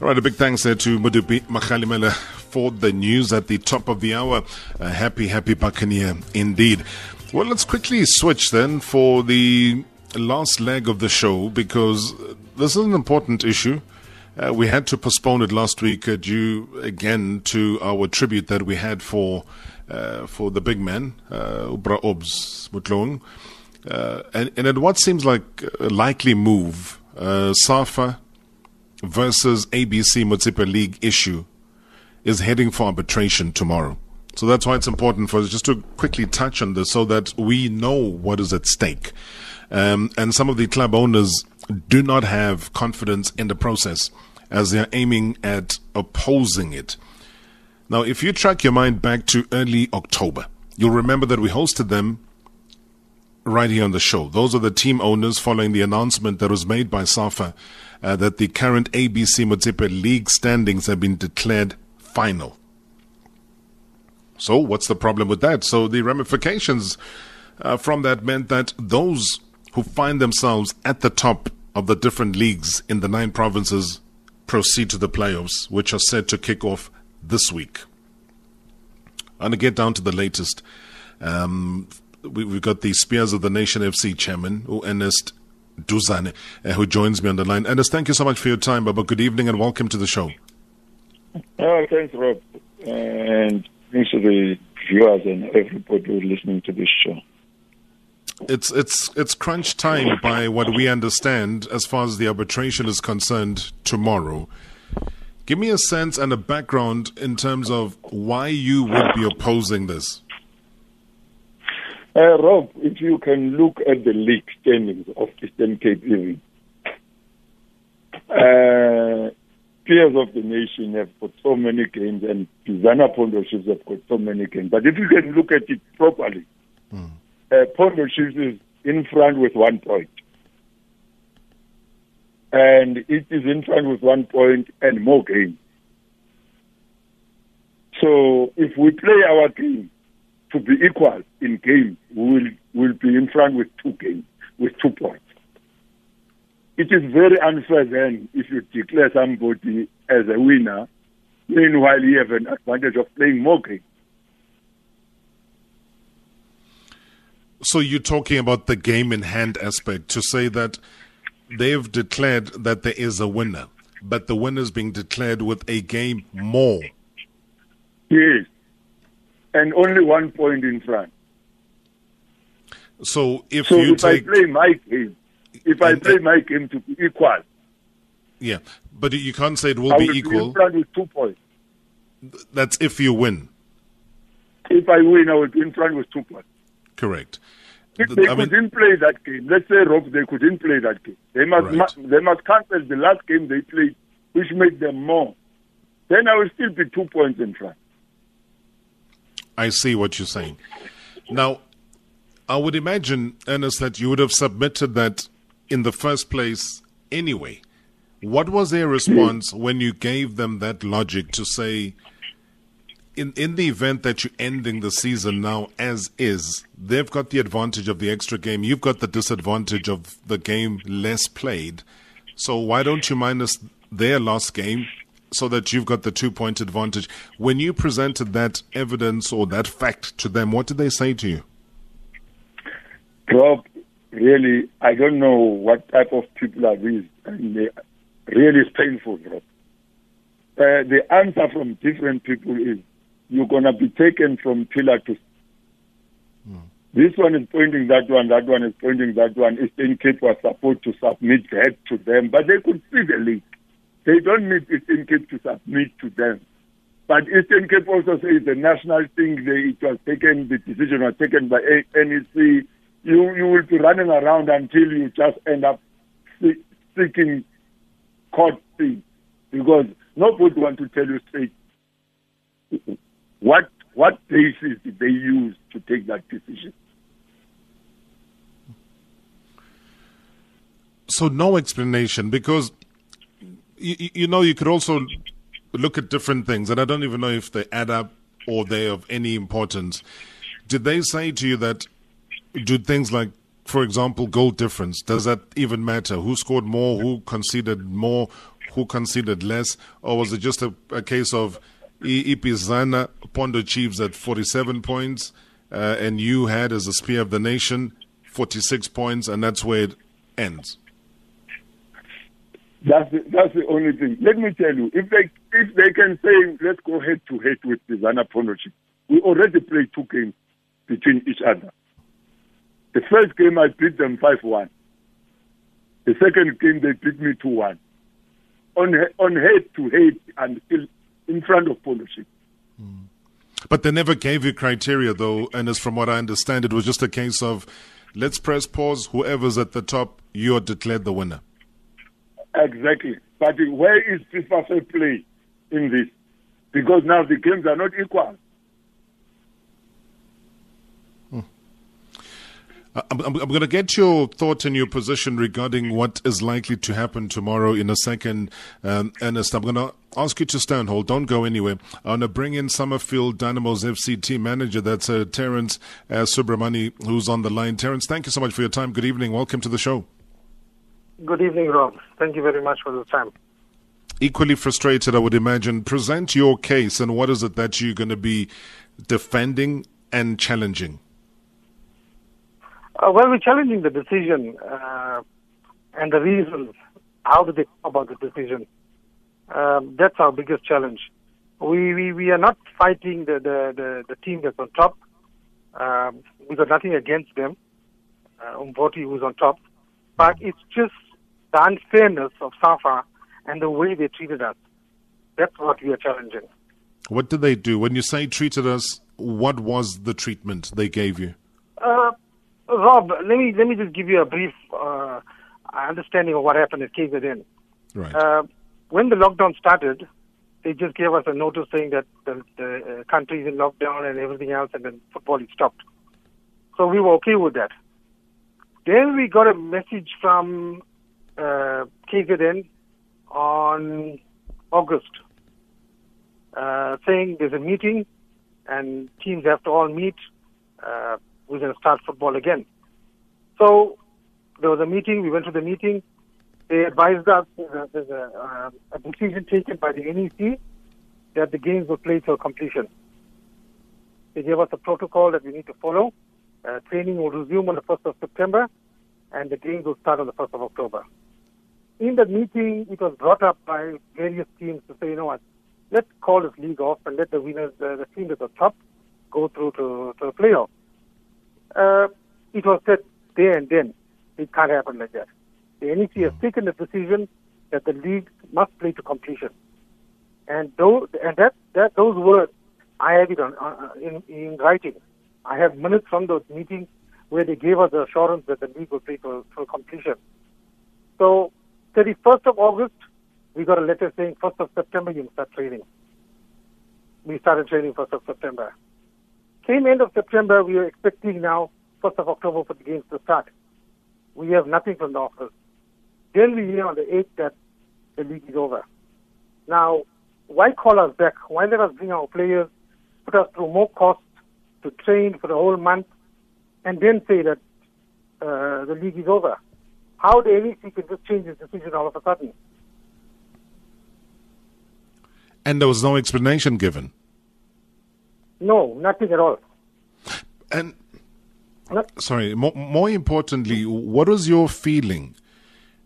All right, a big thanks there to Modupi Makhalimela for the news at the top of the hour. A happy, happy Buccaneer indeed. Well, let's quickly switch then for the last leg of the show because this is an important issue. Uh, we had to postpone it last week uh, due again to our tribute that we had for uh, for the big man, uh, Ubra Obs Mutlong. Uh, and, and at what seems like a likely move, uh, SAFA versus ABC Motsepe League issue is heading for arbitration tomorrow. So that's why it's important for us just to quickly touch on this so that we know what is at stake. Um, and some of the club owners do not have confidence in the process as they're aiming at opposing it. Now, if you track your mind back to early October, you'll remember that we hosted them right here on the show. Those are the team owners following the announcement that was made by SAFA uh, that the current ABC Motsepe League standings have been declared final. So, what's the problem with that? So, the ramifications uh, from that meant that those who find themselves at the top of the different leagues in the nine provinces proceed to the playoffs, which are set to kick off this week. I'm going to get down to the latest. Um, we, have got the Spears of the Nation FC chairman, Ernest Duzane, uh, who joins me on the line. Ernest, thank you so much for your time, Baba. Good evening and welcome to the show. Oh, thanks, Rob. And thanks to the viewers and everybody who's listening to this show. It's it's it's crunch time by what we understand as far as the arbitration is concerned tomorrow. Give me a sense and a background in terms of why you would be opposing this. Uh, Rob, if you can look at the league standings of Eastern Cape even, uh, players of the nation have got so many games and Bizana Pondo Chiefs have got so many games. But if you can look at it properly, mm. uh, is in front with one point. And it is in front with one point and more games. So if we play our game to be equal in game, we will will be in front with two games, with two points. It is very unfair then if you declare somebody as a winner, meanwhile you have an advantage of playing more games. So you're talking about the game in hand aspect to say that they've declared that there is a winner, but the winner is being declared with a game more. Yes and only one point in front. So if so you if take, I play my game, if I play my game to be equal, yeah, but you can't say it will I be will equal. Be in front with two points. That's if you win. If I win, I will be in front with two points. Correct. If they I couldn't mean, play that game, let's say Rob, they couldn't play that game. They must right. they must cancel the last game they played, which made them more. Then I will still be two points in front. I see what you're saying. Now, I would imagine, Ernest, that you would have submitted that in the first place anyway. What was their response when you gave them that logic to say, in, in the event that you're ending the season now as is, they've got the advantage of the extra game, you've got the disadvantage of the game less played. So why don't you minus their last game so that you've got the two point advantage. When you presented that evidence or that fact to them, what did they say to you? Rob, really, I don't know what type of people are these. And they, really, it's painful, Rob. Uh, the answer from different people is you're going to be taken from pillar to. Hmm. This one is pointing that one, that one is pointing that one. Eastern Cape was supposed to submit that to them, but they could see the link. They don't need Eastern Cape to submit to them. But Eastern Cape also says the national thing, they, it was taken, the decision was taken by NEC. You, you will be running around until you just end up seeking court things because nobody wants to tell you straight what what basis did they use to take that decision. So no explanation because you, you know, you could also look at different things, and I don't even know if they add up or they're of any importance. Did they say to you that do things like, for example, goal difference, does that even matter? Who scored more? Who conceded more? who conceded less, or was it just a, a case of Ibizana Mpondo Chiefs at 47 points, uh, and you had as a spear of the nation 46 points, and that's where it ends? That's the, that's the only thing. Let me tell you, if they if they can say let's go head to head with Mpondo Chiefs, we already played two games between each other. The first game I beat them five one. The second game they beat me two one. On on head to head, still in front of Mpondo Mm. But they never gave you criteria, though, and as from what I understand, it was just a case of let's press pause. Whoever's at the top, you are declared the winner. Exactly. But where is FIFA fair play in this? Because now the games are not equal. I'm, I'm, I'm going to get your thoughts and your position regarding what is likely to happen tomorrow in a second, um, Ernest. I'm going to ask you to stand hold. Don't go anywhere. I want to bring in Summerfield Dynamos FC team manager. That's uh, Terence uh, Subramani, who's on the line. Terence, thank you so much for your time. Good evening. Welcome to the show. Good evening, Rob. Thank you very much for the time. Equally frustrated, I would imagine. Present your case and what is it that you're going to be defending and challenging? Uh, well, we're challenging the decision uh, and the reasons. How do they come about the decision? Um, that's our biggest challenge. We, we, we are not fighting the, the, the, the team that's on top. Um, we got nothing against them, uh, Umvoti who's on top. But it's just the unfairness of SAFA and the way they treated us. That's what we are challenging. What did they do? When you say treated us, what was the treatment they gave you? Uh, Rob, let me let me just give you a brief uh, understanding of what happened at KZN. Right. Uh, when the lockdown started, they just gave us a notice saying that the, the uh, country is in lockdown and everything else, and then football is stopped. So we were okay with that. Then we got a message from uh, KZN on August uh, saying there's a meeting and teams have to all meet. Uh, we're going to start football again. So there was a meeting. We went to the meeting. They advised us there's a, uh, a decision taken by the NEC that the games will play till completion. They gave us a protocol that we need to follow. Uh, training will resume on the 1st of September, and the games will start on the 1st of October. In the meeting, it was brought up by various teams to say, you know what, let's call this league off and let the winners, uh, the team at the top, go through to, to the playoff uh, it was said there and then it can't happen like that. The NEC has taken the decision that the league must play to completion, and those and that, that those words I have it on uh, in, in writing. I have minutes from those meetings where they gave us the assurance that the league will play to, to completion. So, 31st of August, we got a letter saying 1st of September you start training. We started training 1st of September. Came end of September, we are expecting now 1st of October for the games to start. We have nothing from the office. Then we hear on the 8th that the league is over. Now, why call us back? Why let us bring our players, put us through more costs to train for the whole month, and then say that uh, the league is over? How the NEC can just change its decision all of a sudden? And there was no explanation given. No, nothing at all. And sorry, more, more importantly, what was your feeling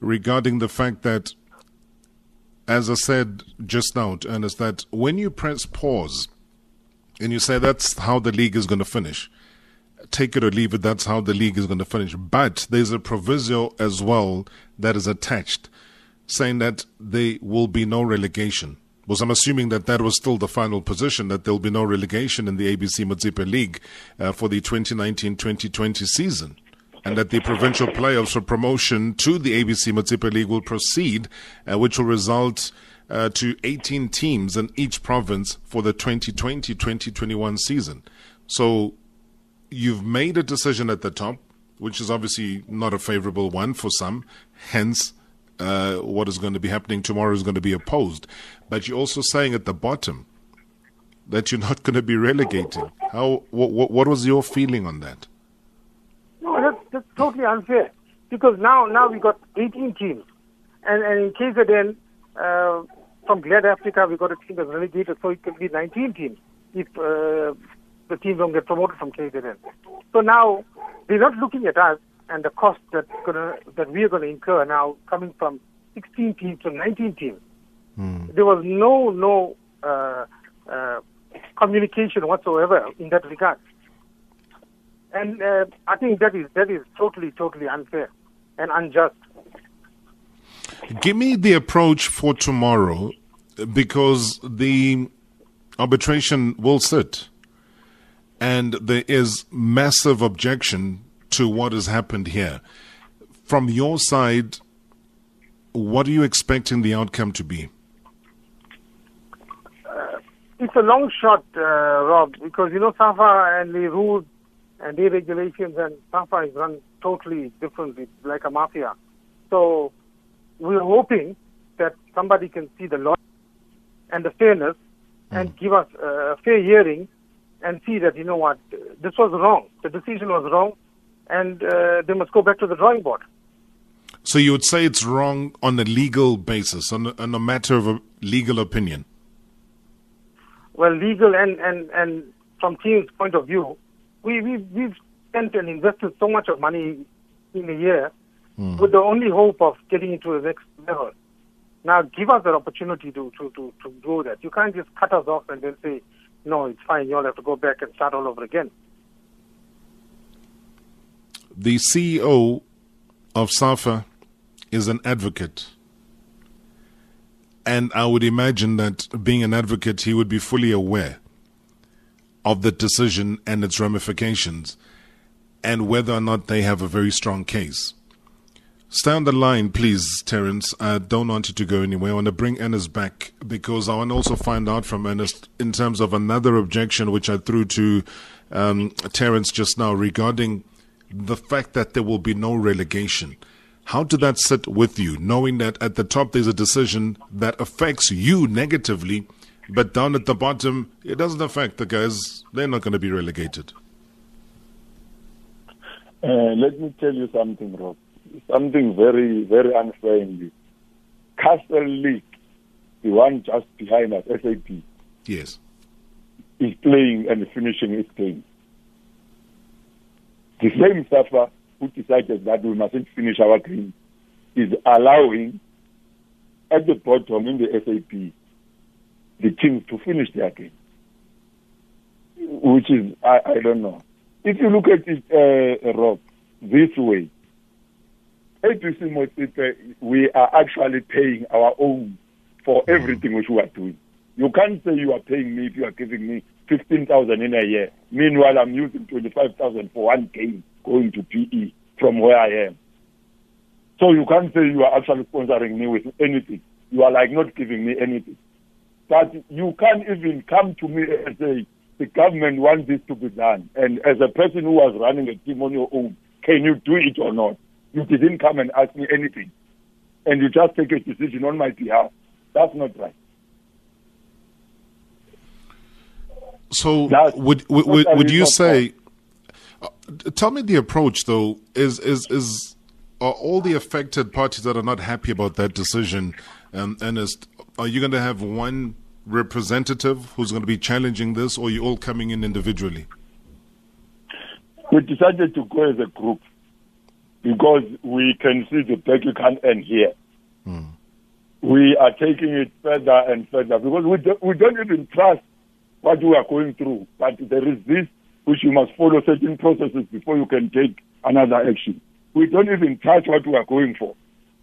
regarding the fact that, as I said just now, to Ernest, that when you press pause and you say that's how the league is going to finish, take it or leave it, that's how the league is going to finish. But there's a proviso as well that is attached saying that there will be no relegation was I'm assuming that that was still the final position, that there'll be no relegation in the ABC Motsepe League uh, for the 2019-2020 season. And that the provincial playoffs for promotion to the ABC Motsepe League will proceed, uh, which will result uh, to 18 teams in each province for the 2020-2021 season. So you've made a decision at the top, which is obviously not a favorable one for some. Hence, uh, what is going to be happening tomorrow is going to be opposed. But you're also saying at the bottom that you're not going to be relegated. How? What, what was your feeling on that? No, that's, that's totally unfair because now now we got 18 teams, and and in KZN uh, from Glad Africa, we got a team that's relegated, so it can be 19 teams if uh, the teams don't get promoted from KZN. So now they're not looking at us and the cost that gonna, that we are going to incur now coming from 16 teams to 19 teams. Mm. There was no no uh, uh, communication whatsoever in that regard, and uh, I think that is that is totally totally unfair and unjust. Give me the approach for tomorrow, because the arbitration will sit, and there is massive objection to what has happened here. From your side, what are you expecting the outcome to be? Uh, it's a long shot, uh, Rob, because you know SAFA and the rules and the regulations and SAFA is run totally differently, like a mafia. So we're hoping that somebody can see the law and the fairness mm. and give us a fair hearing and see that you know what this was wrong, the decision was wrong, and uh, they must go back to the drawing board. So you would say it's wrong on a legal basis, on a, on a matter of a legal opinion. Well, legal and and and from team's point of view, we we we've spent and invested so much of money in a year mm. with the only hope of getting into the next level. Now, give us the opportunity to, to, to, to do that. You can't just cut us off and then say, no, it's fine, you all have to go back and start all over again. The CEO of SAFA is an advocate. And I would imagine that being an advocate, he would be fully aware of the decision and its ramifications and whether or not they have a very strong case. Stay on the line, please, Terence. I don't want you to go anywhere. I want to bring Ernest back because I want to also find out from Ernest in terms of another objection which I threw to um, Terence just now regarding the fact that there will be no relegation. How did that sit with you, knowing that at the top there's a decision that affects you negatively, but down at the bottom it doesn't affect the guys? They're not going to be relegated. Uh, let me tell you something, Rob something very, very unfair in this. Castle League, the one just behind us, SAB. Yes. Is playing and finishing its game. The same SAFA who decided that we mustn't finish our game is allowing at the bottom in the SAB the teams to finish their game. Which is, I, I don't know. If you look at it, uh, Rob, this way, ABC Motsepe, we are actually paying our own for mm. everything which we are doing. You can't say you are paying me if you are giving me 15,000 in a year. Meanwhile, I'm using 25,000 for one game going to PE from where I am. So you can't say you are actually sponsoring me with anything. You are like not giving me anything. But you can't even come to me and say, the government wants this to be done. And as a person who was running a team on your own, can you do it or not? You didn't come and ask me anything. And you just take a decision on my behalf. That's not right. So would would, would, would you say? Uh, tell me the approach though. Is is is are all the affected parties that are not happy about that decision? Um, and is are you going to have one representative who's going to be challenging this, or are you all coming in individually? We decided to go as a group because we can see the back you can't end here. Mm. We are taking it further and further because we, do, we don't even trust what we are going through. But there is this which you must follow certain processes before you can take another action. We don't even trust what we are going for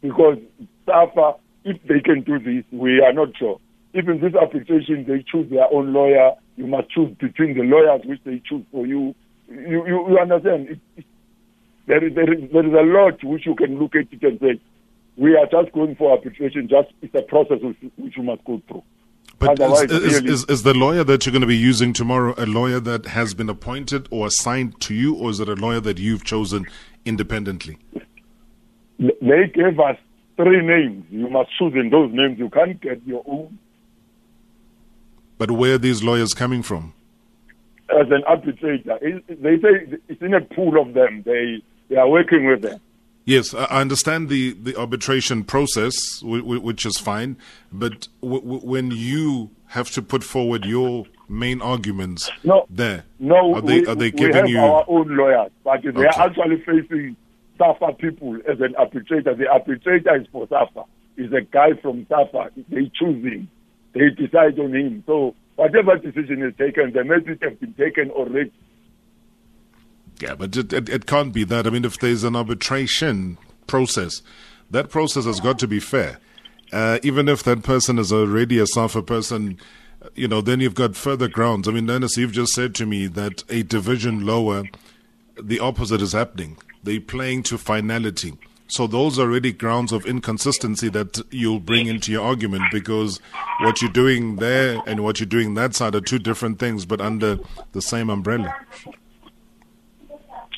because SAFA, if they can do this, we are not sure. Even this application, they choose their own lawyer. You must choose between the lawyers which they choose for you. You, you, you understand? It, there is, there, is, there is a lot which you can look at it and say, we are just going for arbitration, just it's a process which, which you must go through. But is, is, is, is, the lawyer that you're going to be using tomorrow a lawyer that has been appointed or assigned to you, or is it a lawyer that you've chosen independently? They gave us three names. You must choose in those names. You can't get your own. But where are these lawyers coming from? As an arbitrator, they say it's in a pool of them. They they are working with them. Yes, I understand the, the arbitration process, which is fine, but w- w- when you have to put forward your main arguments no, there, no, are they, we, are they giving we have you. our own lawyers, but they Okay. are actually facing SAFA people as an arbitrator. The arbitrator is for SAFA. Is a guy from SAFA. They choose him. They decide on him. So whatever decision is taken, the message has been taken already. Yeah, but it, it, it can't be that. I mean, if there's an arbitration process, that process has got to be fair. Uh, even if that person is already a SAFA person, you know, then you've got further grounds. I mean, Ernest, you've just said to me that a division lower, the opposite is happening. They're playing to finality. So those are already grounds of inconsistency that you'll bring into your argument because what you're doing there and what you're doing that side are two different things, but under the same umbrella.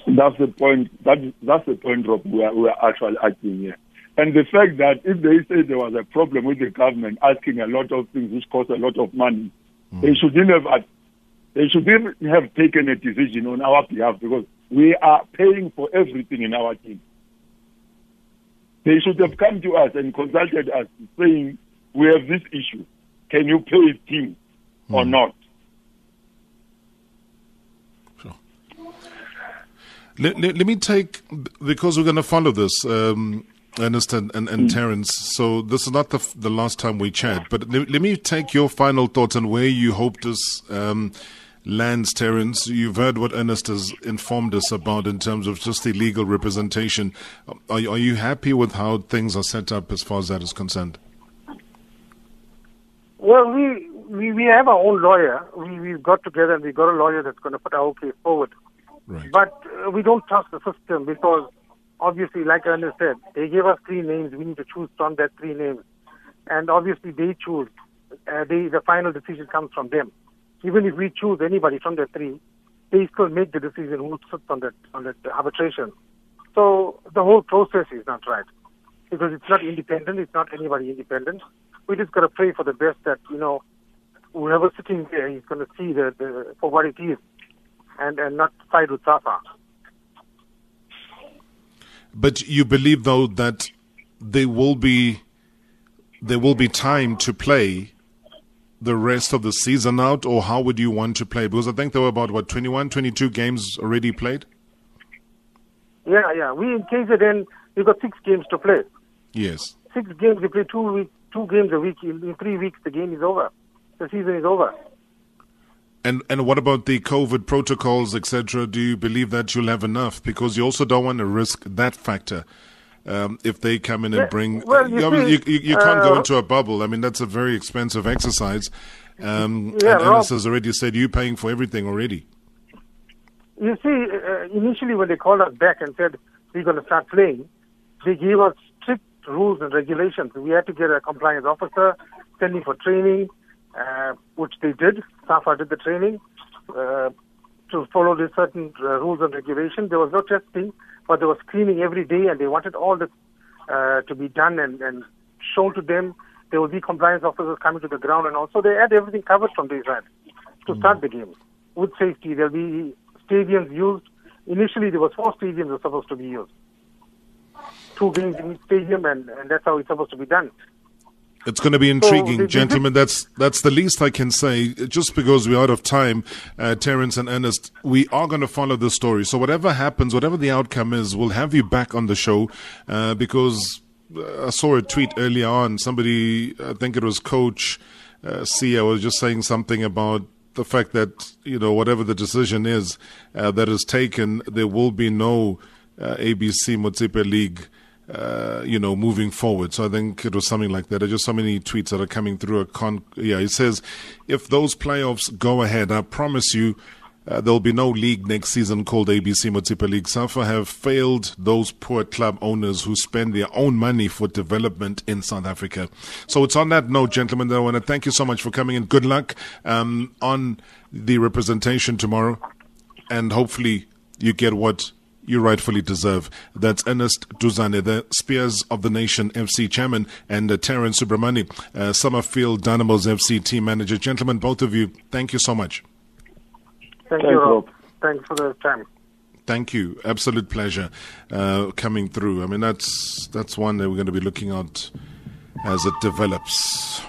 That's the point. That, that's the point, Rob, we are, we are actually arguing here. And the fact that if they say there was a problem with the government asking a lot of things which cost a lot of money, hmm. they shouldn't have they shouldn't have taken a decision on our behalf because we are paying for everything in our team. They should have come to us and consulted us saying, we have this issue. Can you pay his team or hmm. not? Let, let, let me take, because we're going to follow this, um, Ernest and, and, and Terence. So this is not the, the last time we chat, but let, let me take your final thoughts on where you hope this um, lands, Terence. You've heard what Ernest has informed us about in terms of just the legal representation. Are, you- are you happy with how things are set up as far as that is concerned? Well, we, we, we have our own lawyer. We, we've got together and we got a lawyer that's going to put our case forward. Right. But uh, we don't trust the system because obviously, like Ernest said, they gave us three names. We need to choose from that three names. And obviously, they choose. Uh, they, the final decision comes from them. Even if we choose anybody from the three, they still make the decision who sits on that, on that arbitration. So the whole process is not right because it's not independent. It's not anybody independent. We just got to pray for the best that, you know, whoever's sitting there is going to see the, the, for what it is and, and not side with SAFA. But you believe, though, that there will be there will be time to play the rest of the season out, or how would you want to play? Because I think there were about what 21, 22 games already played. Yeah, yeah. We in KZN, we got six games to play. Yes. Six games, we play two week, two games a week. In, in three weeks, the game is over. The season is over. And and what about the COVID protocols, etc.? Do you believe that you'll have enough? Because you also don't want to risk that factor. Um, if they come in and bring, well, you I mean, see, you, you, can't go uh, into a bubble. I mean, that's a very expensive exercise. Um, Yeah, and Ernest has already said you're paying for everything already. You see, uh, initially when they called us back and said we're going to start playing, they gave us strict rules and regulations. We had to get a compliance officer, send him for training, uh, which they did. SAFA did the training uh, to follow the certain uh, rules and regulations. There was no testing, but there was screening every day, and they wanted all this uh, to be done and, and shown to them. There will be compliance officers coming to the ground, and also they had everything covered from this side to start the game with safety. There'll be stadiums used. Initially, there was four stadiums that were supposed to be used. Two games in each stadium, and, and that's how it's supposed to be done. It's going to be intriguing, they- they gentlemen. That's that's the least I can say. Just because we're out of time, uh, Terence and Ernest, we are going to follow the story. So whatever happens, whatever the outcome is, we'll have you back on the show uh, because uh, I saw a tweet earlier on. Somebody, I think it was Coach uh, Sia, was just saying something about the fact that you know whatever the decision is uh, that is taken, there will be no uh, ABC Motsepe League uh, you know, moving forward. So I think it was something like that. There's just so many tweets that are coming through. A con- yeah, it says, if those playoffs go ahead, I promise you, uh, there'll be no league next season called ABC Motsepe League. SAFA have failed those poor club owners who spend their own money for development in South Africa. So it's on that note, gentlemen, that I want to thank you so much for coming in. Good luck um, on the representation tomorrow, and hopefully you get what you rightfully deserve. That's Ernest Duzane, the Spears of the Nation FC chairman, and uh, Terence Subramani, uh, Summerfield Dynamos FC team manager. Gentlemen, both of you, thank you so much. Thank Thanks, you, Rob. Rob. Thanks for the time. Thank you. Absolute pleasure uh, coming through. I mean, that's that's one that we're going to be looking at as it develops.